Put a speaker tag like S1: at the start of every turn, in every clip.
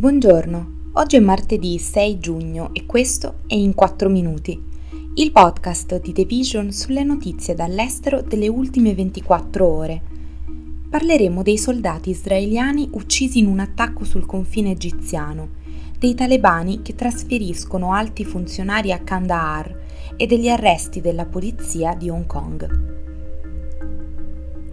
S1: Buongiorno, oggi è martedì 6 giugno e questo è In 4 Minuti, il podcast di The Vision sulle notizie dall'estero delle ultime 24 ore. Parleremo dei soldati israeliani uccisi in un attacco sul confine egiziano, dei talebani che trasferiscono alti funzionari a Kandahar e degli arresti della polizia di Hong Kong.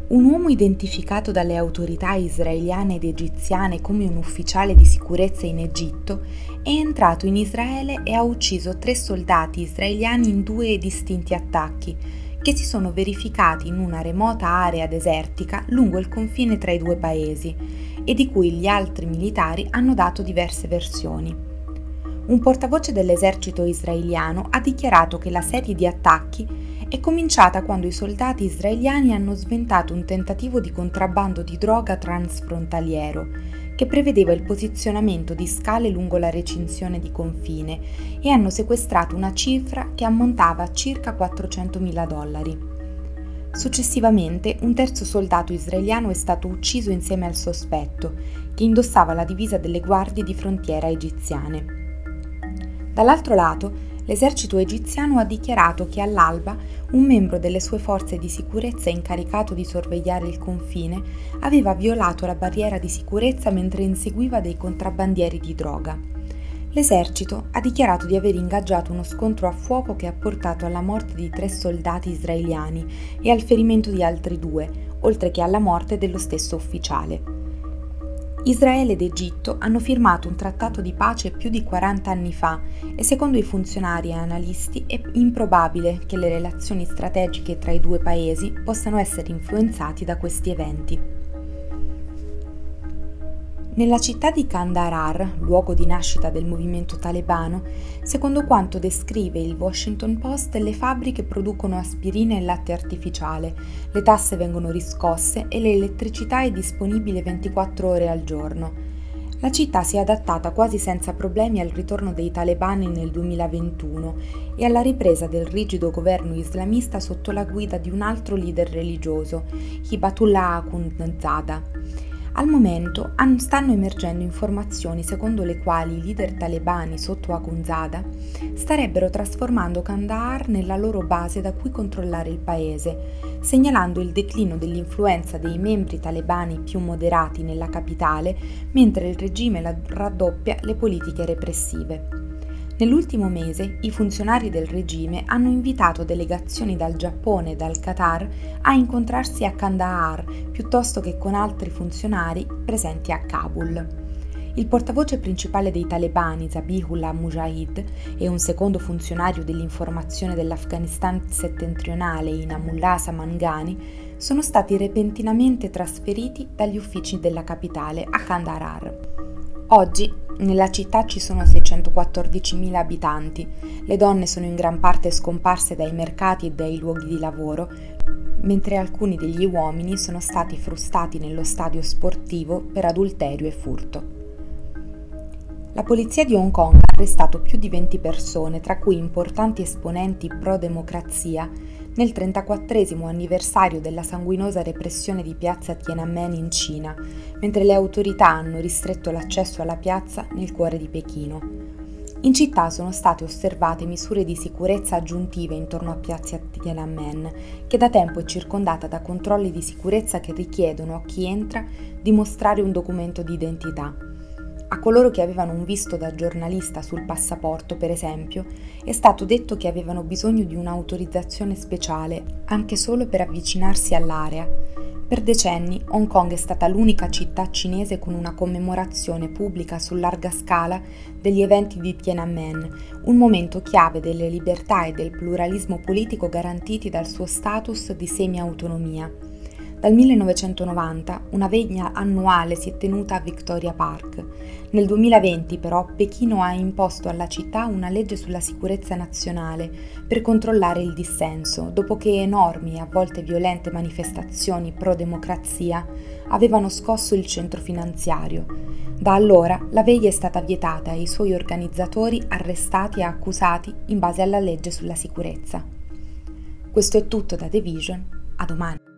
S1: Un uomo identificato dalle autorità israeliane ed egiziane come un ufficiale di sicurezza in Egitto è entrato in Israele e ha ucciso tre soldati israeliani in due distinti attacchi che si sono verificati in una remota area desertica lungo il confine tra i due paesi e di cui gli altri militari hanno dato diverse versioni. Un portavoce dell'esercito israeliano ha dichiarato che la serie di attacchi è cominciata quando i soldati israeliani hanno sventato un tentativo di contrabbando di droga transfrontaliero che prevedeva il posizionamento di scale lungo la recinzione di confine e hanno sequestrato una cifra che ammontava a circa 400.000 dollari. Successivamente un terzo soldato israeliano è stato ucciso insieme al sospetto, che indossava la divisa delle guardie di frontiera egiziane. Dall'altro lato, l'esercito egiziano ha dichiarato che all'alba un membro delle sue forze di sicurezza incaricato di sorvegliare il confine aveva violato la barriera di sicurezza mentre inseguiva dei contrabbandieri di droga. L'esercito ha dichiarato di aver ingaggiato uno scontro a fuoco che ha portato alla morte di tre soldati israeliani e al ferimento di altri due, oltre che alla morte dello stesso ufficiale. Israele ed Egitto hanno firmato un trattato di pace più di 40 anni fa e secondo i funzionari e analisti è improbabile che le relazioni strategiche tra i due paesi possano essere influenzati da questi eventi. Nella città di Kandahar, luogo di nascita del movimento talebano, secondo quanto descrive il Washington Post, le fabbriche producono aspirina e latte artificiale, le tasse vengono riscosse e l'elettricità è disponibile 24 ore al giorno. La città si è adattata quasi senza problemi al ritorno dei talebani nel 2021 e alla ripresa del rigido governo islamista sotto la guida di un altro leader religioso, Hibatullah Akhundzada. Al momento stanno emergendo informazioni secondo le quali i leader talebani sotto Akunzada starebbero trasformando Kandahar nella loro base da cui controllare il paese, segnalando il declino dell'influenza dei membri talebani più moderati nella capitale, mentre il regime raddoppia le politiche repressive. Nell'ultimo mese i funzionari del regime hanno invitato delegazioni dal Giappone e dal Qatar a incontrarsi a Kandahar piuttosto che con altri funzionari presenti a Kabul. Il portavoce principale dei talebani, Zabihullah Mujahid, e un secondo funzionario dell'informazione dell'Afghanistan settentrionale, Inamullah Samangani, sono stati repentinamente trasferiti dagli uffici della capitale a Kandahar. Oggi nella città ci sono 614.000 abitanti, le donne sono in gran parte scomparse dai mercati e dai luoghi di lavoro, mentre alcuni degli uomini sono stati frustati nello stadio sportivo per adulterio e furto. La polizia di Hong Kong ha arrestato più di 20 persone, tra cui importanti esponenti pro-democrazia, nel 34 anniversario della sanguinosa repressione di piazza Tiananmen in Cina, mentre le autorità hanno ristretto l'accesso alla piazza nel cuore di Pechino. In città sono state osservate misure di sicurezza aggiuntive intorno a piazza Tiananmen, che da tempo è circondata da controlli di sicurezza che richiedono a chi entra di mostrare un documento di identità. A coloro che avevano un visto da giornalista sul passaporto, per esempio, è stato detto che avevano bisogno di un'autorizzazione speciale, anche solo per avvicinarsi all'area. Per decenni Hong Kong è stata l'unica città cinese con una commemorazione pubblica su larga scala degli eventi di Tiananmen, un momento chiave delle libertà e del pluralismo politico garantiti dal suo status di semi-autonomia. Dal 1990 una vegna annuale si è tenuta a Victoria Park. Nel 2020 però Pechino ha imposto alla città una legge sulla sicurezza nazionale per controllare il dissenso, dopo che enormi e a volte violente manifestazioni pro-democrazia avevano scosso il centro finanziario. Da allora la veglia è stata vietata e i suoi organizzatori arrestati e accusati in base alla legge sulla sicurezza. Questo è tutto da The Vision, a domani.